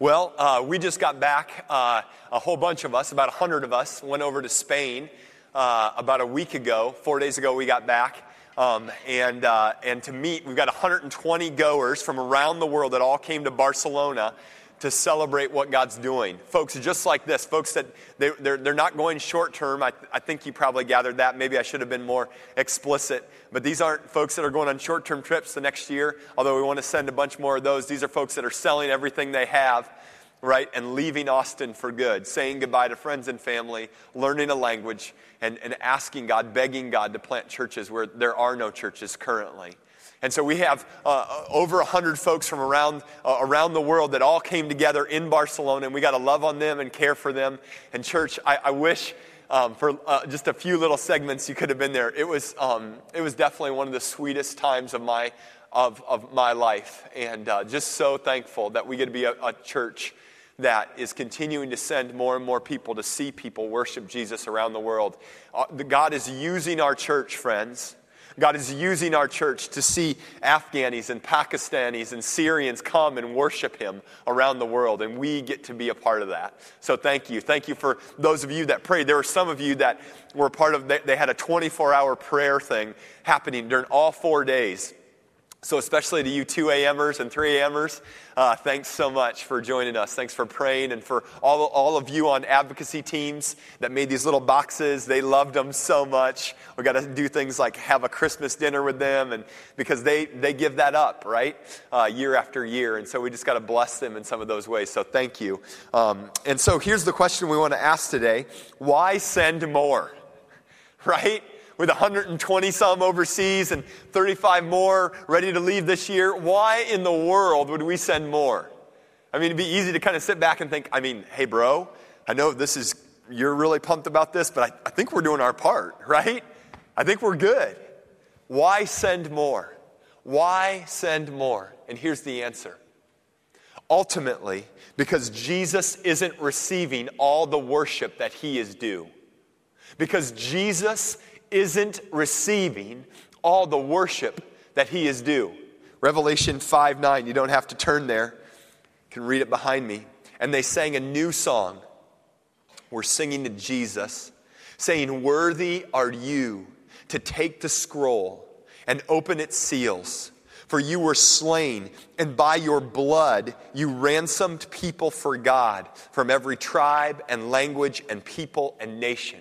Well, uh, we just got back, uh, a whole bunch of us, about 100 of us, went over to Spain uh, about a week ago. Four days ago, we got back. Um, and, uh, and to meet, we've got 120 goers from around the world that all came to Barcelona to celebrate what God's doing. Folks just like this, folks that they, they're, they're not going short term. I, I think you probably gathered that. Maybe I should have been more explicit. But these aren't folks that are going on short term trips the next year, although we want to send a bunch more of those. These are folks that are selling everything they have, right, and leaving Austin for good, saying goodbye to friends and family, learning a language, and, and asking God, begging God to plant churches where there are no churches currently. And so we have uh, over 100 folks from around, uh, around the world that all came together in Barcelona, and we got to love on them and care for them. And, church, I, I wish um, for uh, just a few little segments you could have been there. It was, um, it was definitely one of the sweetest times of my, of, of my life. And uh, just so thankful that we get to be a, a church that is continuing to send more and more people to see people worship Jesus around the world. Uh, God is using our church, friends God is using our church to see Afghanis and Pakistanis and Syrians come and worship Him around the world, and we get to be a part of that. So thank you. Thank you for those of you that prayed. There were some of you that were part of, they, they had a 24 hour prayer thing happening during all four days. So, especially to you 2 a.m.ers and 3 a.m.ers, uh, thanks so much for joining us. Thanks for praying and for all, all of you on advocacy teams that made these little boxes. They loved them so much. We got to do things like have a Christmas dinner with them, and because they, they give that up, right? Uh, year after year. And so we just got to bless them in some of those ways. So, thank you. Um, and so, here's the question we want to ask today why send more? Right? With 120 some overseas and 35 more ready to leave this year, why in the world would we send more? I mean, it'd be easy to kind of sit back and think, I mean, hey, bro, I know this is, you're really pumped about this, but I, I think we're doing our part, right? I think we're good. Why send more? Why send more? And here's the answer. Ultimately, because Jesus isn't receiving all the worship that he is due. Because Jesus isn't receiving all the worship that he is due. Revelation 5 9, you don't have to turn there. You can read it behind me. And they sang a new song. We're singing to Jesus, saying, Worthy are you to take the scroll and open its seals. For you were slain, and by your blood you ransomed people for God from every tribe and language and people and nation.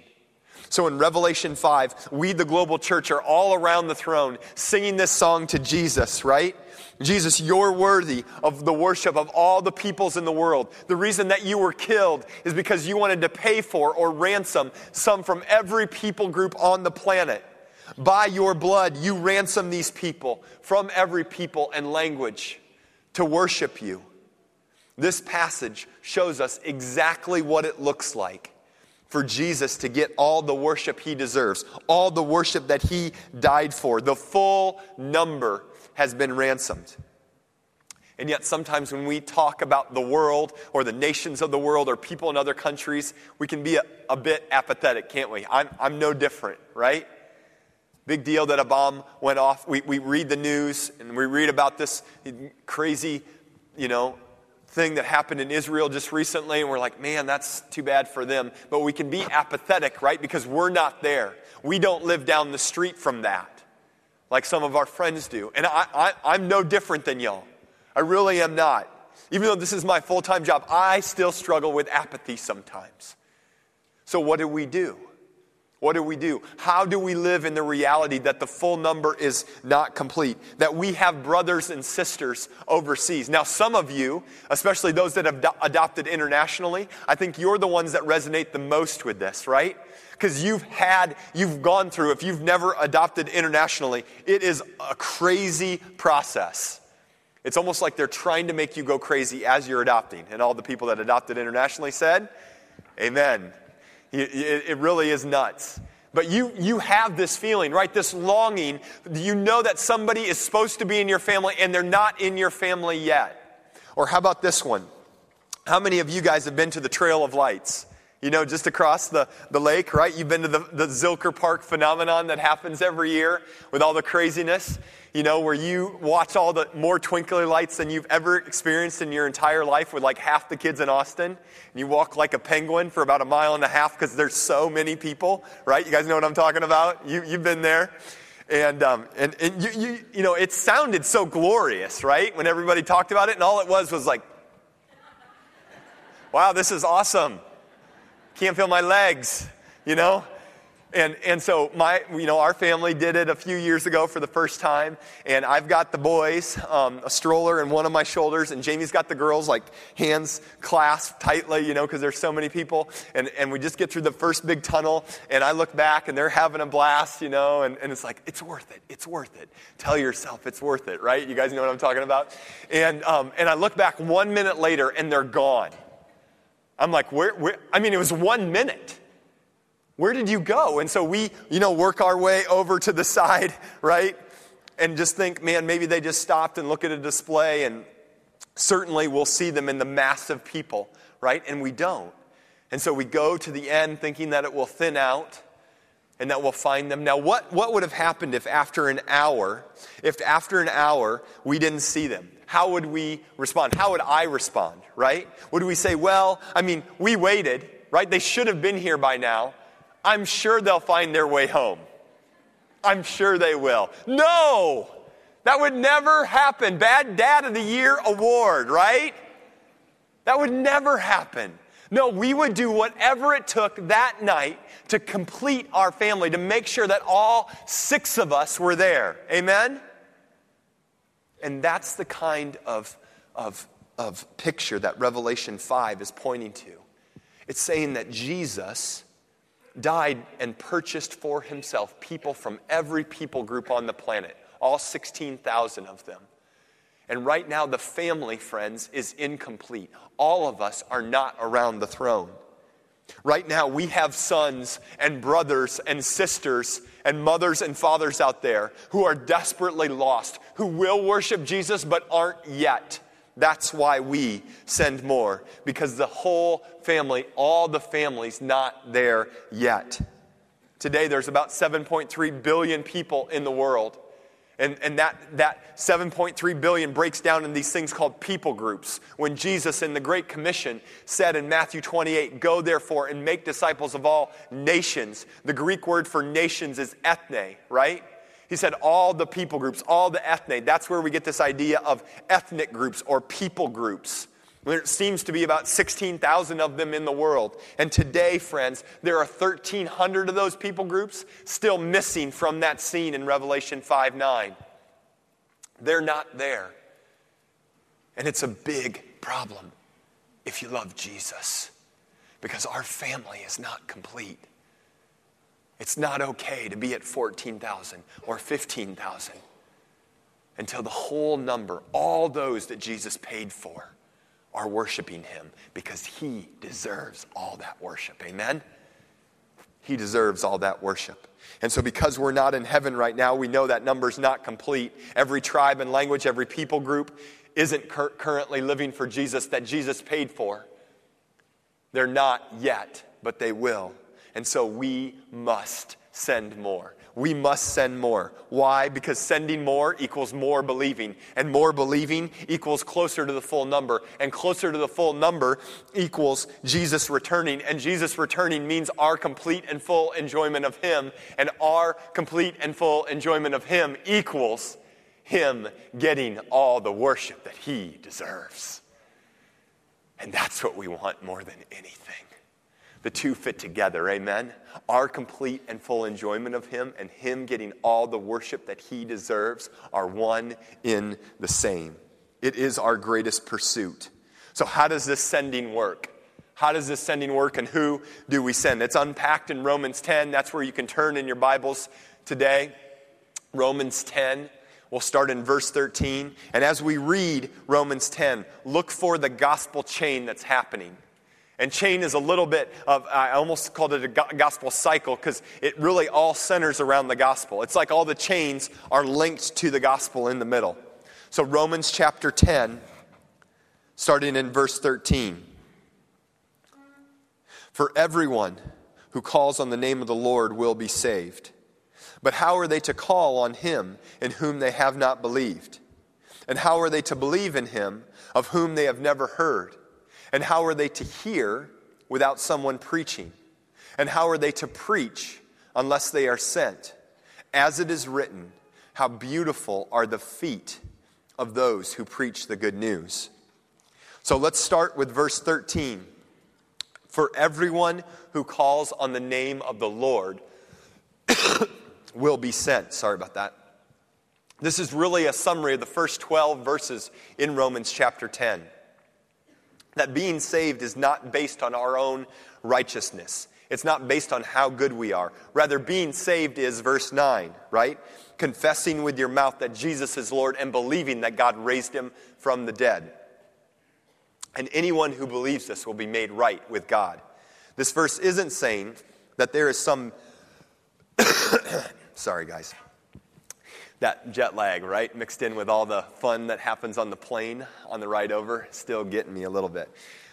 So in Revelation 5, we, the global church, are all around the throne singing this song to Jesus, right? Jesus, you're worthy of the worship of all the peoples in the world. The reason that you were killed is because you wanted to pay for or ransom some from every people group on the planet. By your blood, you ransom these people from every people and language to worship you. This passage shows us exactly what it looks like for Jesus to get all the worship he deserves, all the worship that he died for. The full number has been ransomed. And yet, sometimes when we talk about the world or the nations of the world or people in other countries, we can be a, a bit apathetic, can't we? I'm, I'm no different, right? Big deal that a bomb went off. We, we read the news and we read about this crazy, you know, thing that happened in Israel just recently, and we're like, man, that's too bad for them. But we can be apathetic, right? Because we're not there. We don't live down the street from that like some of our friends do. And I, am no different than y'all. I really am not. Even though this is my full time job, I still struggle with apathy sometimes. So, what do we do? What do we do? How do we live in the reality that the full number is not complete? That we have brothers and sisters overseas. Now, some of you, especially those that have do- adopted internationally, I think you're the ones that resonate the most with this, right? Because you've had, you've gone through, if you've never adopted internationally, it is a crazy process. It's almost like they're trying to make you go crazy as you're adopting. And all the people that adopted internationally said, Amen. It really is nuts. But you, you have this feeling, right? This longing. You know that somebody is supposed to be in your family and they're not in your family yet. Or how about this one? How many of you guys have been to the Trail of Lights? You know, just across the, the lake, right? You've been to the, the Zilker Park phenomenon that happens every year with all the craziness. You know, where you watch all the more twinkly lights than you've ever experienced in your entire life with like half the kids in Austin. And you walk like a penguin for about a mile and a half because there's so many people, right? You guys know what I'm talking about? You, you've been there. And, um, and, and you, you, you know, it sounded so glorious, right? When everybody talked about it, and all it was was like, wow, this is awesome. Can't feel my legs, you know? And, and so my, you know, our family did it a few years ago for the first time. And I've got the boys, um, a stroller in one of my shoulders, and Jamie's got the girls like hands clasped tightly, you know, because there's so many people. And, and we just get through the first big tunnel, and I look back and they're having a blast, you know, and, and it's like, it's worth it. It's worth it. Tell yourself it's worth it, right? You guys know what I'm talking about? And, um, and I look back one minute later and they're gone. I'm like, where, where? I mean, it was one minute where did you go? And so we, you know, work our way over to the side, right? And just think, man, maybe they just stopped and look at a display, and certainly we'll see them in the mass of people, right? And we don't. And so we go to the end thinking that it will thin out and that we'll find them. Now, what, what would have happened if after an hour, if after an hour we didn't see them? How would we respond? How would I respond, right? Would we say, well, I mean, we waited, right? They should have been here by now. I'm sure they'll find their way home. I'm sure they will. No! That would never happen. Bad Dad of the Year award, right? That would never happen. No, we would do whatever it took that night to complete our family, to make sure that all six of us were there. Amen? And that's the kind of, of, of picture that Revelation 5 is pointing to. It's saying that Jesus died and purchased for himself people from every people group on the planet, all 16,000 of them. And right now, the family, friends, is incomplete. All of us are not around the throne. Right now, we have sons and brothers and sisters and mothers and fathers out there who are desperately lost, who will worship Jesus but aren't yet. That's why we send more, because the whole family, all the families, not there yet. Today, there's about 7.3 billion people in the world. And, and that, that 7.3 billion breaks down in these things called people groups. When Jesus in the Great Commission said in Matthew 28, Go therefore and make disciples of all nations, the Greek word for nations is ethne, right? He said all the people groups, all the ethne. That's where we get this idea of ethnic groups or people groups. There seems to be about 16,000 of them in the world. And today, friends, there are 1,300 of those people groups still missing from that scene in Revelation 5 9. They're not there. And it's a big problem if you love Jesus because our family is not complete. It's not okay to be at 14,000 or 15,000 until the whole number, all those that Jesus paid for, are worshiping him because he deserves all that worship. Amen? He deserves all that worship. And so, because we're not in heaven right now, we know that number's not complete. Every tribe and language, every people group isn't cur- currently living for Jesus that Jesus paid for. They're not yet, but they will. And so we must send more. We must send more. Why? Because sending more equals more believing, and more believing equals closer to the full number, and closer to the full number equals Jesus returning, and Jesus returning means our complete and full enjoyment of Him, and our complete and full enjoyment of Him equals Him getting all the worship that He deserves. And that's what we want more than anything. The two fit together, amen? Our complete and full enjoyment of Him and Him getting all the worship that He deserves are one in the same. It is our greatest pursuit. So, how does this sending work? How does this sending work and who do we send? It's unpacked in Romans 10. That's where you can turn in your Bibles today. Romans 10. We'll start in verse 13. And as we read Romans 10, look for the gospel chain that's happening. And chain is a little bit of, I almost called it a gospel cycle because it really all centers around the gospel. It's like all the chains are linked to the gospel in the middle. So, Romans chapter 10, starting in verse 13. For everyone who calls on the name of the Lord will be saved. But how are they to call on him in whom they have not believed? And how are they to believe in him of whom they have never heard? And how are they to hear without someone preaching? And how are they to preach unless they are sent? As it is written, how beautiful are the feet of those who preach the good news. So let's start with verse 13. For everyone who calls on the name of the Lord will be sent. Sorry about that. This is really a summary of the first 12 verses in Romans chapter 10. That being saved is not based on our own righteousness. It's not based on how good we are. Rather, being saved is verse 9, right? Confessing with your mouth that Jesus is Lord and believing that God raised him from the dead. And anyone who believes this will be made right with God. This verse isn't saying that there is some Sorry, guys. That jet lag, right? Mixed in with all the fun that happens on the plane on the ride over, still getting me a little bit.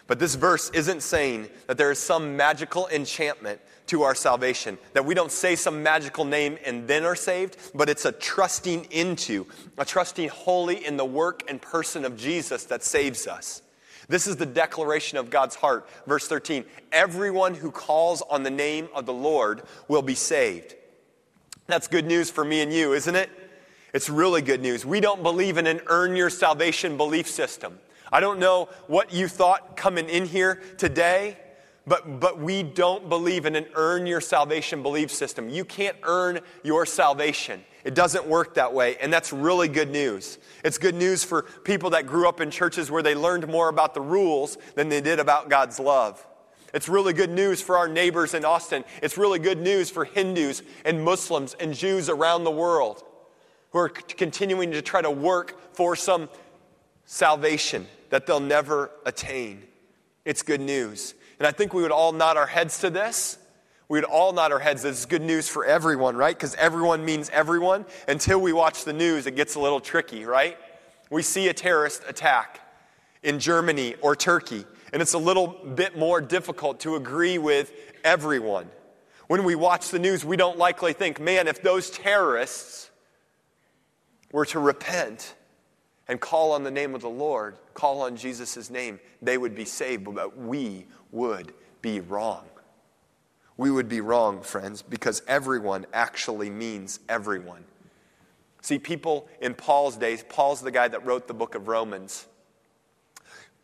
But this verse isn't saying that there is some magical enchantment to our salvation, that we don't say some magical name and then are saved, but it's a trusting into, a trusting wholly in the work and person of Jesus that saves us. This is the declaration of God's heart. Verse 13 Everyone who calls on the name of the Lord will be saved. That's good news for me and you, isn't it? It's really good news. We don't believe in an earn your salvation belief system. I don't know what you thought coming in here today, but, but we don't believe in an earn your salvation belief system. You can't earn your salvation. It doesn't work that way, and that's really good news. It's good news for people that grew up in churches where they learned more about the rules than they did about God's love. It's really good news for our neighbors in Austin. It's really good news for Hindus and Muslims and Jews around the world who are continuing to try to work for some salvation that they'll never attain. It's good news. And I think we would all nod our heads to this. We would all nod our heads. This is good news for everyone, right? Because everyone means everyone. Until we watch the news, it gets a little tricky, right? We see a terrorist attack in Germany or Turkey, and it's a little bit more difficult to agree with everyone. When we watch the news, we don't likely think, man, if those terrorists were to repent and call on the name of the Lord, call on Jesus' name, they would be saved. But we would be wrong. We would be wrong, friends, because everyone actually means everyone. See, people in Paul's days, Paul's the guy that wrote the book of Romans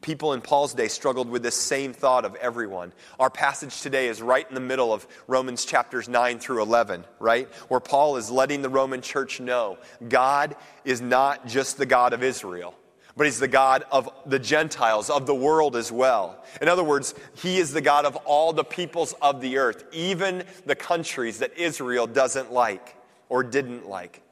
people in Paul's day struggled with this same thought of everyone. Our passage today is right in the middle of Romans chapters 9 through 11, right? Where Paul is letting the Roman church know God is not just the God of Israel, but he's the God of the Gentiles, of the world as well. In other words, he is the God of all the peoples of the earth, even the countries that Israel doesn't like or didn't like.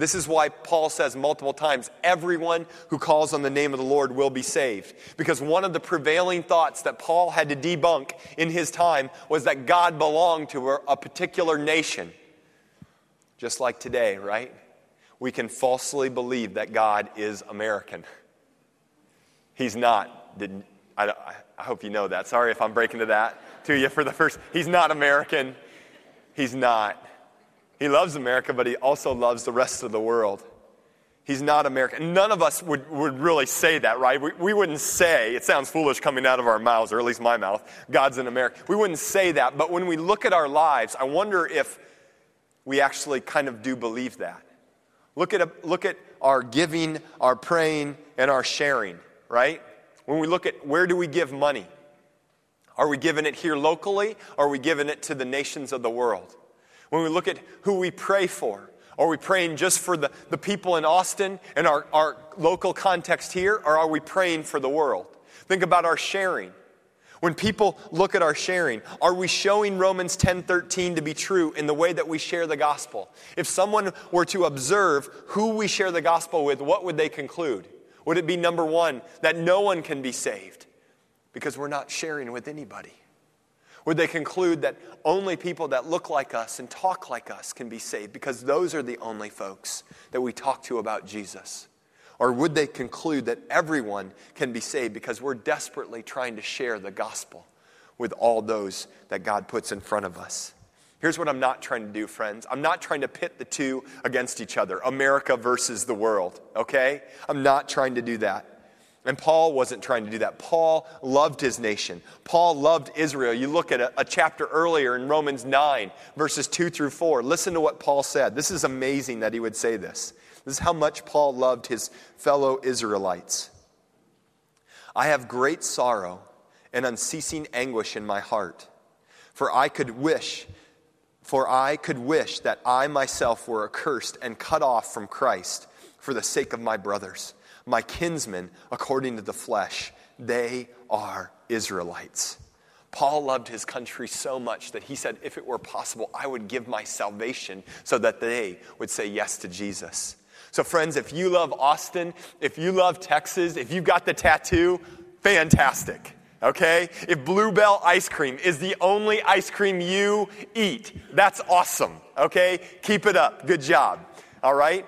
This is why Paul says multiple times everyone who calls on the name of the Lord will be saved. Because one of the prevailing thoughts that Paul had to debunk in his time was that God belonged to a particular nation. Just like today, right? We can falsely believe that God is American. He's not. Did, I, I hope you know that. Sorry if I'm breaking to that to you for the first. He's not American. He's not. He loves America, but he also loves the rest of the world. He's not American. None of us would, would really say that, right? We, we wouldn't say, it sounds foolish coming out of our mouths, or at least my mouth, God's in America. We wouldn't say that, but when we look at our lives, I wonder if we actually kind of do believe that. Look at, a, look at our giving, our praying, and our sharing, right? When we look at where do we give money? Are we giving it here locally, or are we giving it to the nations of the world? When we look at who we pray for, are we praying just for the, the people in Austin and our, our local context here, or are we praying for the world? Think about our sharing. When people look at our sharing, are we showing Romans 10:13 to be true in the way that we share the gospel? If someone were to observe who we share the gospel with, what would they conclude? Would it be number 1 that no one can be saved because we're not sharing with anybody? Would they conclude that only people that look like us and talk like us can be saved because those are the only folks that we talk to about Jesus? Or would they conclude that everyone can be saved because we're desperately trying to share the gospel with all those that God puts in front of us? Here's what I'm not trying to do, friends. I'm not trying to pit the two against each other, America versus the world, okay? I'm not trying to do that. And Paul wasn't trying to do that. Paul loved his nation. Paul loved Israel. You look at a, a, chapter earlier in Romans 9, verses 2 through 4. Listen to what Paul said. This is amazing that he would say this. This is how much Paul loved his fellow Israelites. I have great sorrow and unceasing anguish in my heart, for I could wish for I could wish that I myself were accursed and cut off from Christ for the sake of my brothers, my kinsmen according to the flesh. They are Israelites. Paul loved his country so much that he said, if it were possible, I would give my salvation so that they would say yes to Jesus. So, friends, if you love Austin, if you love Texas, if you've got the tattoo, fantastic okay? If Bluebell ice cream is the only ice cream you eat, that's awesome, okay? Keep it up. Good job, all right?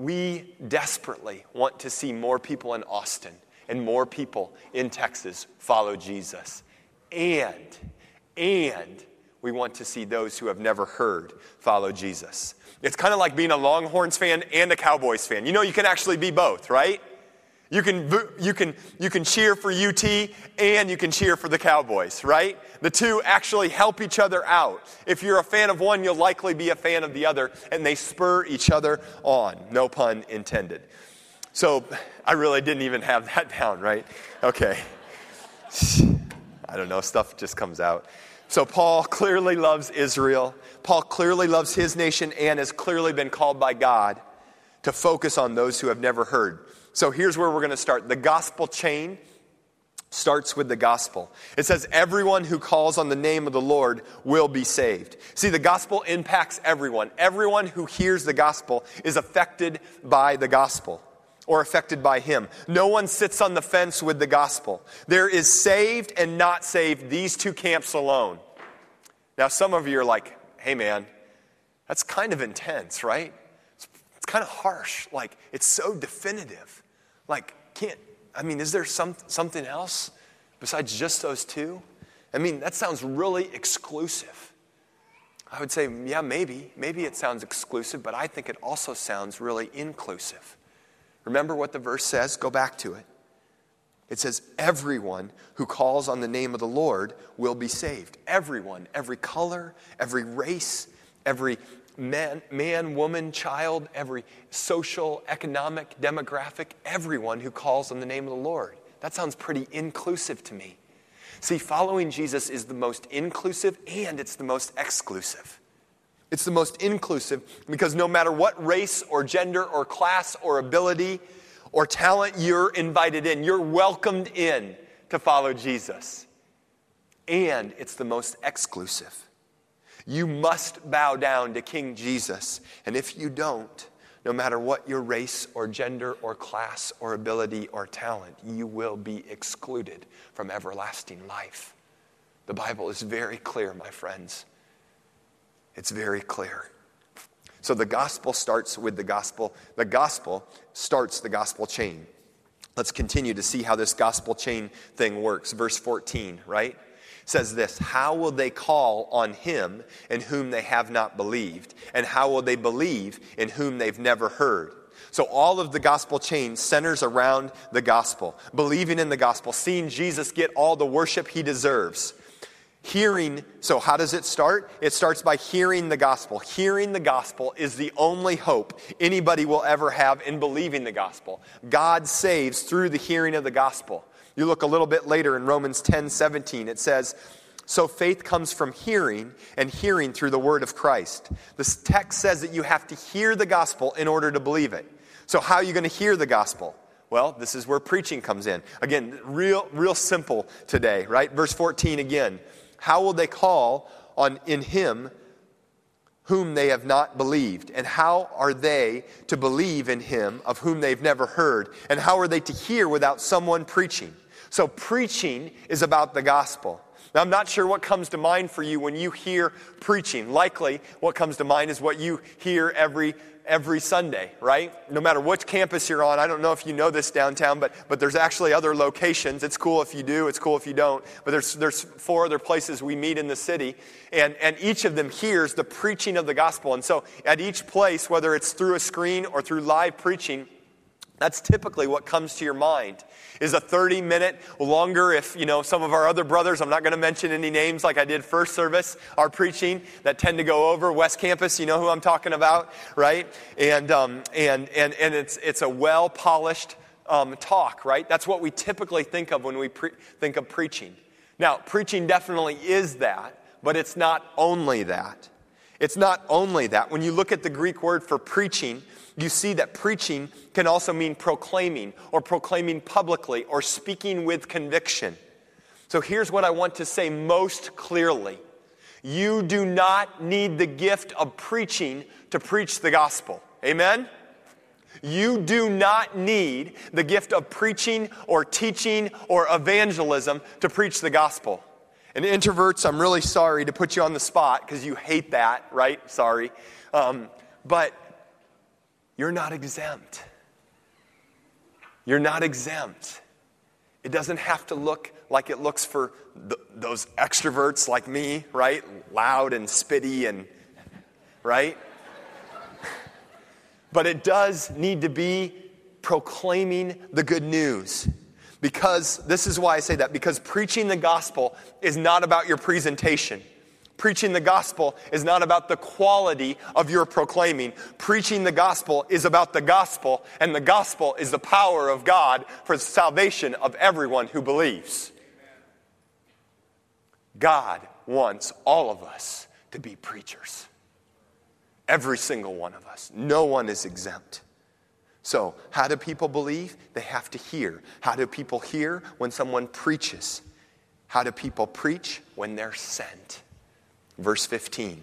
We desperately want to see more people in Austin and more people in Texas follow Jesus. And, and we want to see those who have never heard follow Jesus. It's kind of like being a Longhorns fan and a Cowboys fan. You know, you can actually be both, right? You can, you, can, you can cheer for UT and you can cheer for the Cowboys, right? The two actually help each other out. If you're a fan of one, you'll likely be a fan of the other, and they spur each other on. No pun intended. So I really didn't even have that down, right? Okay. I don't know, stuff just comes out. So Paul clearly loves Israel. Paul clearly loves his nation and has clearly been called by God to focus on those who have never heard. So here's where we're going to start. The gospel chain starts with the gospel. It says, Everyone who calls on the name of the Lord will be saved. See, the gospel impacts everyone. Everyone who hears the gospel is affected by the gospel or affected by him. No one sits on the fence with the gospel. There is saved and not saved, these two camps alone. Now, some of you are like, hey man, that's kind of intense, right? It's kind of harsh. Like, it's so definitive. Like, can't, I mean, is there some, something else besides just those two? I mean, that sounds really exclusive. I would say, yeah, maybe. Maybe it sounds exclusive, but I think it also sounds really inclusive. Remember what the verse says? Go back to it. It says, Everyone who calls on the name of the Lord will be saved. Everyone, every color, every race, every man, man, woman, child, every social, economic, demographic, everyone who calls on the name of the Lord. That sounds pretty inclusive to me. See, following Jesus is the most inclusive and it's the most exclusive. It's the most inclusive because no matter what race or gender or class or ability or talent you're invited in, you're welcomed in to follow Jesus. And it's the most exclusive. You must bow down to King Jesus. And if you don't, no matter what your race or gender or class or ability or talent, you will be excluded from everlasting life. The Bible is very clear, my friends. It's very clear. So the gospel starts with the gospel. The gospel starts the gospel chain. Let's continue to see how this gospel chain thing works. Verse 14, right? Says this How will they call on him in whom they have not believed? And how will they believe in whom they've never heard? So, all of the gospel chain centers around the gospel, believing in the gospel, seeing Jesus get all the worship he deserves. Hearing, so how does it start? It starts by hearing the gospel. Hearing the gospel is the only hope anybody will ever have in believing the gospel. God saves through the hearing of the gospel. You look a little bit later in Romans 10 17, it says, So faith comes from hearing, and hearing through the word of Christ. This text says that you have to hear the gospel in order to believe it. So, how are you going to hear the gospel? Well, this is where preaching comes in. Again, real, real simple today, right? Verse 14 again. How will they call on in him whom they have not believed? And how are they to believe in him of whom they've never heard? And how are they to hear without someone preaching? So, preaching is about the gospel. Now, I'm not sure what comes to mind for you when you hear preaching. Likely, what comes to mind is what you hear every every Sunday, right? No matter which campus you're on. I don't know if you know this downtown, but, but there's actually other locations. It's cool if you do, it's cool if you don't. But there's, there's four other places we meet in the city, and, and each of them hears the preaching of the gospel. And so at each place, whether it's through a screen or through live preaching, that's typically what comes to your mind. Is a 30 minute longer if, you know, some of our other brothers, I'm not going to mention any names like I did first service, are preaching that tend to go over. West Campus, you know who I'm talking about, right? And, um, and, and, and it's, it's a well polished um, talk, right? That's what we typically think of when we pre- think of preaching. Now, preaching definitely is that, but it's not only that. It's not only that. When you look at the Greek word for preaching, you see that preaching can also mean proclaiming or proclaiming publicly or speaking with conviction. So here's what I want to say most clearly you do not need the gift of preaching to preach the gospel. Amen? You do not need the gift of preaching or teaching or evangelism to preach the gospel. And introverts, I'm really sorry to put you on the spot because you hate that, right? Sorry. Um, but you're not exempt. You're not exempt. It doesn't have to look like it looks for the, those extroverts like me, right? Loud and spitty and, right? but it does need to be proclaiming the good news. Because, this is why I say that, because preaching the gospel is not about your presentation. Preaching the gospel is not about the quality of your proclaiming. Preaching the gospel is about the gospel, and the gospel is the power of God for the salvation of everyone who believes. God wants all of us to be preachers. Every single one of us. No one is exempt. So, how do people believe? They have to hear. How do people hear? When someone preaches. How do people preach? When they're sent. Verse 15.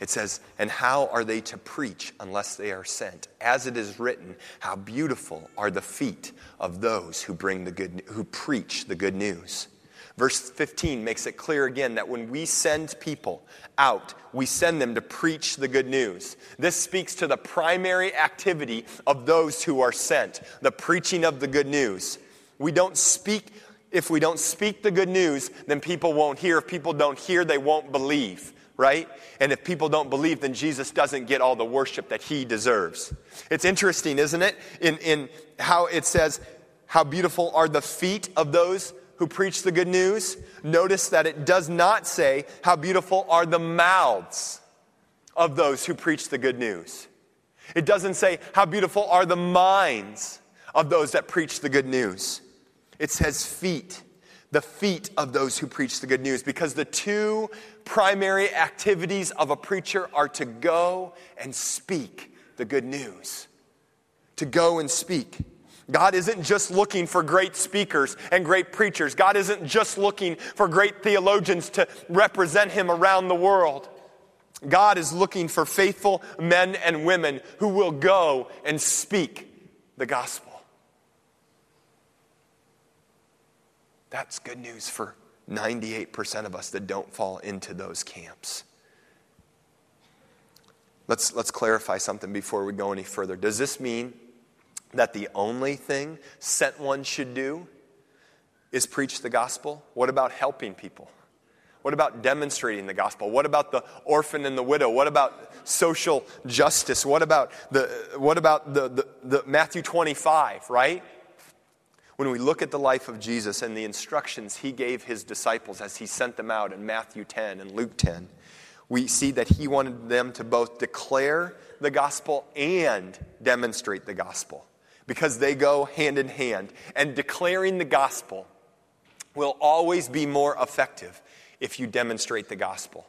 It says, And how are they to preach unless they are sent? As it is written, How beautiful are the feet of those who, bring the good, who preach the good news. Verse 15 makes it clear again that when we send people out, we send them to preach the good news. This speaks to the primary activity of those who are sent, the preaching of the good news. We don't speak if we don't speak the good news, then people won't hear. If people don't hear, they won't believe, right? And if people don't believe, then Jesus doesn't get all the worship that he deserves. It's interesting, isn't it? In, in how it says, How beautiful are the feet of those who preach the good news. Notice that it does not say, How beautiful are the mouths of those who preach the good news. It doesn't say, How beautiful are the minds of those that preach the good news. It says feet, the feet of those who preach the good news, because the two primary activities of a preacher are to go and speak the good news. To go and speak. God isn't just looking for great speakers and great preachers. God isn't just looking for great theologians to represent Him around the world. God is looking for faithful men and women who will go and speak the gospel. That's good news for 98% of us that don't fall into those camps. Let's, let's clarify something before we go any further. Does this mean that the only thing sent one should do is preach the gospel? What about helping people? What about demonstrating the gospel? What about the orphan and the widow? What about social justice? What about the what about the, the, the Matthew 25, right? When we look at the life of Jesus and the instructions he gave his disciples as he sent them out in Matthew 10 and Luke 10, we see that he wanted them to both declare the gospel and demonstrate the gospel because they go hand in hand. And declaring the gospel will always be more effective if you demonstrate the gospel.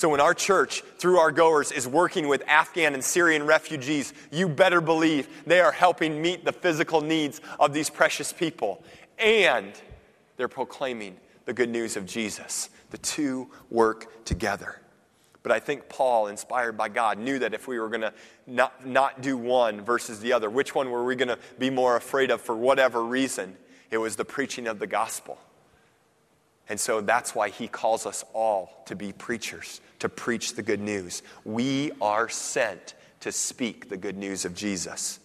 So when our church, through our goers, is working with Afghan and Syrian refugees, you better believe they are helping meet the physical needs of these precious people. And they're proclaiming the good news of Jesus. The two work together. But I think Paul, inspired by God, knew that if we were going to not, not do one versus the other, which one were we going to be more afraid of for whatever reason? it was the preaching of the gospel. And so that's why he calls us all to be preachers, to preach the good news. We are sent to speak the good news of Jesus.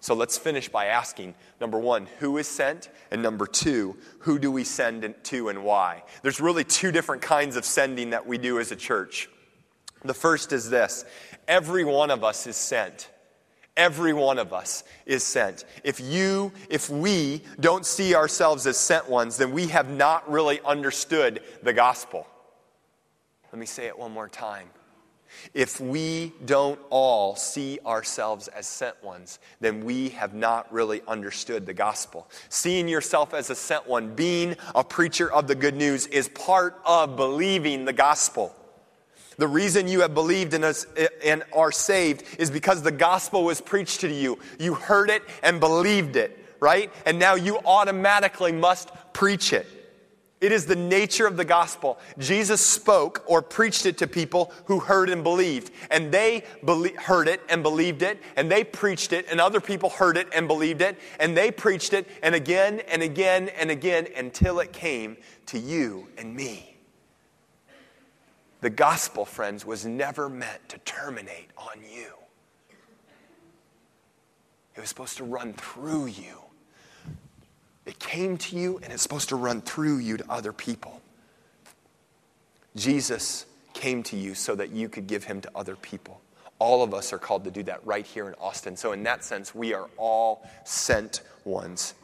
So let's finish by asking number one, who is sent? And number two, who do we send to and why? There's really two different kinds of sending that we do as a church. The first is this every one of us is sent. Every one of us is sent. If you, if we don't see ourselves as sent ones, then we have not really understood the gospel. Let me say it one more time. If we don't all see ourselves as sent ones, then we have not really understood the gospel. Seeing yourself as a sent one, being a preacher of the good news, is part of believing the gospel. The reason you have believed in us eh, and are saved is because the gospel was preached to you. You heard it and believed it, right? And now you automatically must preach it. It is the nature of the gospel. Jesus spoke or preached it to people who heard and believed. And they heard it and believed it, and they preached it, and other people heard it and believed it, and they preached it, and again and again and again until it came to you and me. The gospel, friends, was never meant to terminate on you. It was supposed to run through you. It came to you and it's supposed to run through you to other people. Jesus came to you so that you could give him to other people. All of us are called to do that right here in Austin. So, in that sense, we are all sent ones.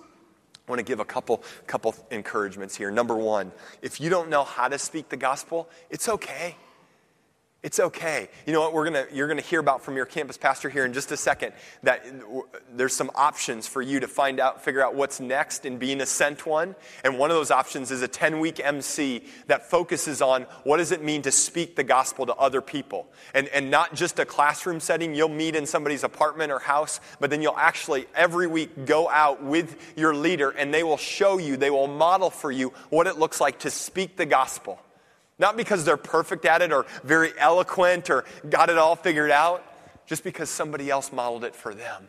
I want to give a couple, couple encouragements here. Number one, if you don't know how to speak the gospel, it's okay. It's okay. You know what we're gonna, you're going to hear about from your campus pastor here in just a second that there's some options for you to find out, figure out what's next in being a sent one. And one of those options is a 10 week MC that focuses on what does it mean to speak the gospel to other people. And, and not just a classroom setting. You'll meet in somebody's apartment or house, but then you'll actually every week go out with your leader and they will show you, they will model for you what it looks like to speak the gospel. Not because they're perfect at it or very eloquent or got it all figured out, just because somebody else modeled it for them.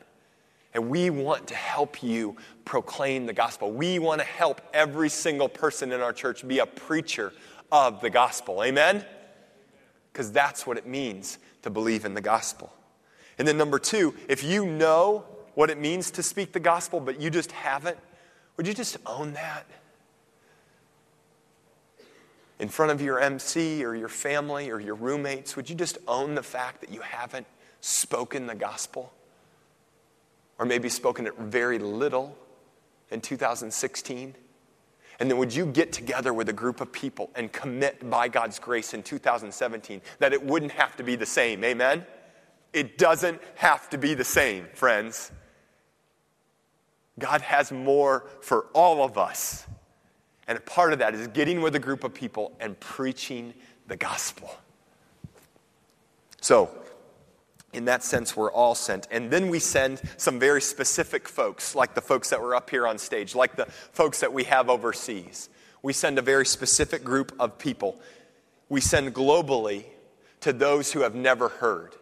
And we want to help you proclaim the gospel. We want to help every single person in our church be a preacher of the gospel. Amen? Because that's what it means to believe in the gospel. And then, number two, if you know what it means to speak the gospel, but you just haven't, would you just own that? In front of your MC or your family or your roommates, would you just own the fact that you haven't spoken the gospel? Or maybe spoken it very little in 2016? And then would you get together with a group of people and commit by God's grace in 2017 that it wouldn't have to be the same? Amen? It doesn't have to be the same, friends. God has more for all of us. And a part of that is getting with a group of people and preaching the gospel. So, in that sense, we're all sent. And then we send some very specific folks, like the folks that were up here on stage, like the folks that we have overseas. We send a very specific group of people. We send globally to those who have never heard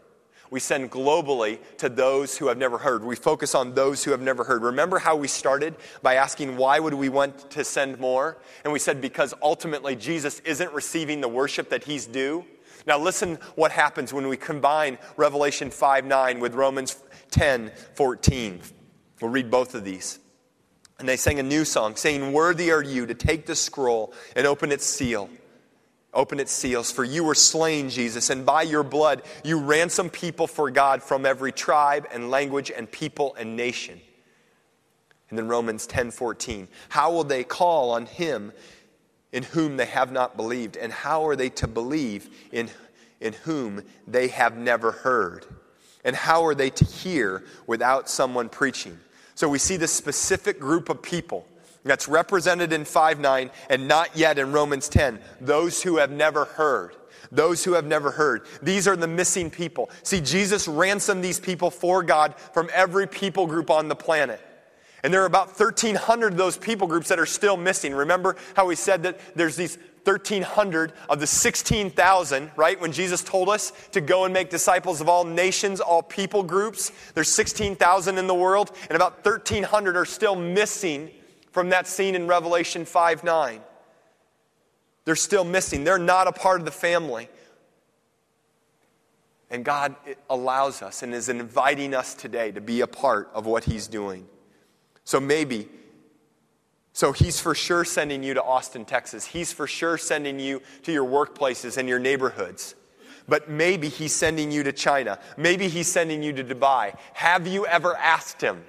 we send globally to those who have never heard. We focus on those who have never heard. Remember how we started by asking why would we want to send more? And we said because ultimately Jesus isn't receiving the worship that he's due. Now listen what happens when we combine Revelation 5 9 with Romans 10 14. We'll read both of these. And they sang a new song, saying, Worthy are you to take the scroll and open its seal. Open its seals, for you were slain, Jesus, and by your blood you ransom people for God from every tribe and language and people and nation. And then Romans 10 14. How will they call on him in whom they have not believed? And how are they to believe in, in whom they have never heard? And how are they to hear without someone preaching? So we see this specific group of people that's represented in 5 9 and not yet in Romans 10. Those who have never heard. Those who have never heard. These are the missing people. See, Jesus ransomed these people for God from every people group on the planet. And there are about 1,300 of those people groups that are still missing. Remember how we said that there's these 1,300 of the 16,000, right? When Jesus told us to go and make disciples of all nations, all people groups. There's 16,000 in the world, and about 1,300 are still missing from that scene in Revelation 5 9. They're still missing. They're not a part of the family. And God allows us and is inviting us today to be a part of what He's doing. So maybe, so He's for sure sending you to Austin, Texas. He's for sure sending you to your workplaces and your neighborhoods. But maybe He's sending you to China. Maybe He's sending you to Dubai. Have you ever asked Him?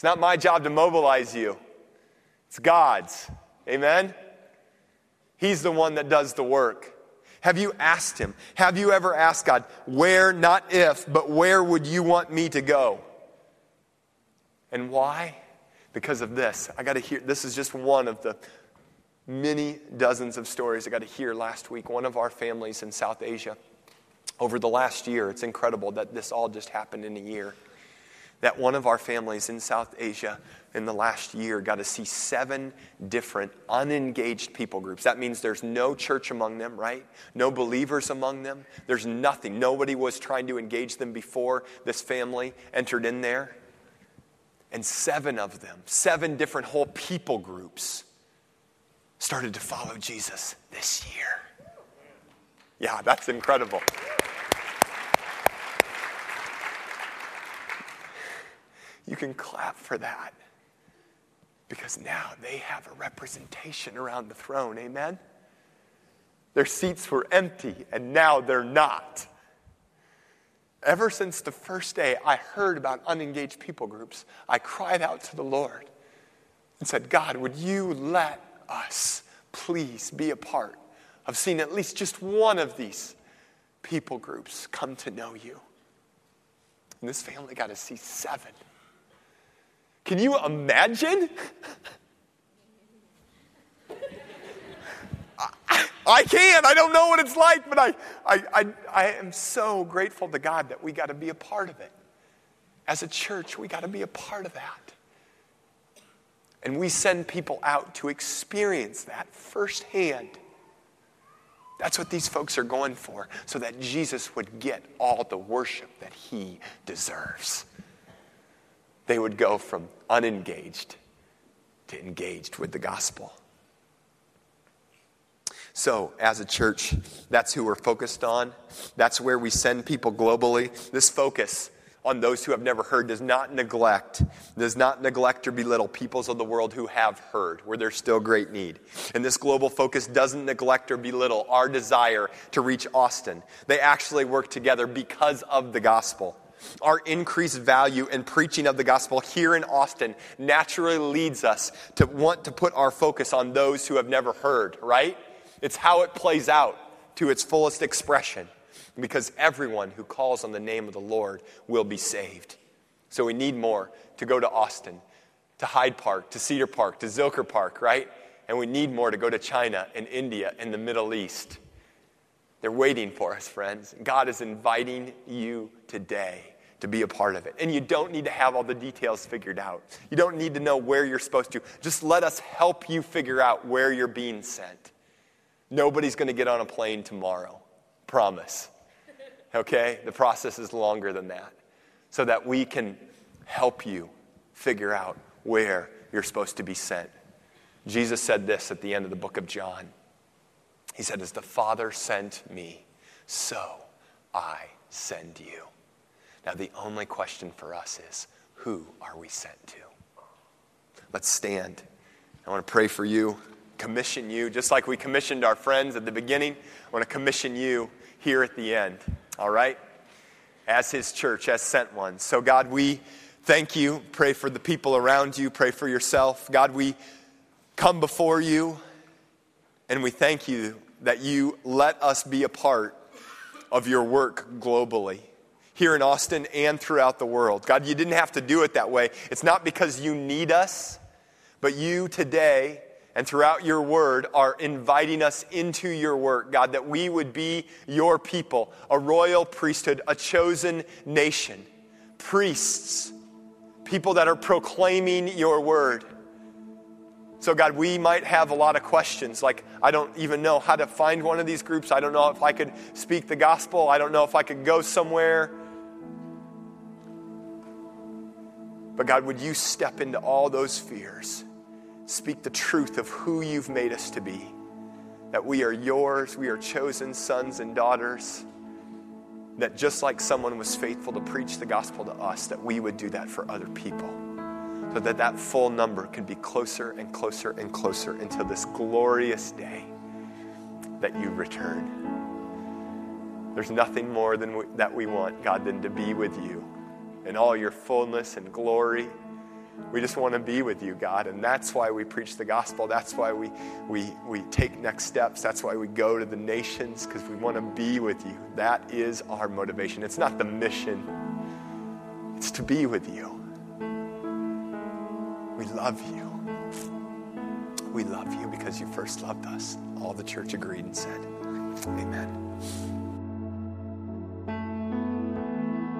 It's not my job to mobilize you, it's God's. Amen? He's the one that does the work. Have you asked Him? Have you ever asked God, where, not if, but where would you want me to go? And why? Because of this. I got to hear, this is just one of the many dozens of stories I got to hear last week. One of our families in South Asia, over the last year, it's incredible that this all just happened in a year. That one of our families in South Asia in the last year got to see seven different unengaged people groups. That means there's no church among them, right? No believers among them. There's nothing. Nobody was trying to engage them before this family entered in there. And seven of them, seven different whole people groups, started to follow Jesus this year. Yeah, that's incredible. You can clap for that because now they have a representation around the throne. Amen? Their seats were empty, and now they're not. Ever since the first day I heard about unengaged people groups, I cried out to the Lord and said, God, would you let us please be a part of seeing at least just one of these people groups come to know you? And this family got to see seven. Can you imagine? I, can. I don't know what it's like, but I, I, I, I am so grateful to God that we got to be a part of it. As a church, we got to be a part of that. And we send people out to experience that firsthand. That's what these folks are going for, so that Jesus would get all the worship that he deserves they would go from unengaged to engaged with the gospel. So, as a church, that's who we're focused on. That's where we send people globally. This focus on those who have never heard does not neglect, does not neglect or belittle peoples of the world who have heard, where there's still great need. And this global focus doesn't neglect or belittle our desire to reach Austin. They actually work together because of the gospel. Our increased value in preaching of the gospel here in Austin naturally leads us to want to put our focus on those who have never heard, right? It's how it plays out to its fullest expression because everyone who calls on the name of the Lord will be saved. So we need more to go to Austin, to Hyde Park, to Cedar Park, to Zilker Park, right? And we need more to go to China and India and the Middle East. They're waiting for us, friends. God is inviting you today to be a part of it. And you don't need to have all the details figured out. You don't need to know where you're supposed to. Just let us help you figure out where you're being sent. Nobody's going to get on a plane tomorrow. Promise. Okay? The process is longer than that. So that we can help you figure out where you're supposed to be sent. Jesus said this at the end of the book of John. He said, As the Father sent me, so I send you. Now, the only question for us is who are we sent to? Let's stand. I want to pray for you, commission you, just like we commissioned our friends at the beginning. I want to commission you here at the end, all right? As His church, as sent ones. So, God, we thank you. Pray for the people around you. Pray for yourself. God, we come before you and we thank you that you let us be a part of your work globally here in Austin and throughout the world. God, you didn't have to do it that way. It's not because you need us, but you today and throughout your word are inviting us into your work, God, that we would be your people, a royal priesthood, a chosen nation, priests, people that are proclaiming your word. So, God, we might have a lot of questions like, I don't even know how to find one of these groups. I don't know if I could speak the gospel. I don't know if I could go somewhere. But God, would you step into all those fears? Speak the truth of who you've made us to be. That we are yours, we are chosen sons and daughters. That just like someone was faithful to preach the gospel to us, that we would do that for other people. So that that full number could be closer and closer and closer until this glorious day that you return. There's nothing more than we, that we want, God, than to be with you in all your fullness and glory. We just want to be with you, God, and that's why we preach the gospel. That's why we, we, we take next steps. That's why we go to the nations, because we want to be with you. That is our motivation. It's not the mission, it's to be with you. We love you. We love you because you first loved us. All the church agreed and said, Amen.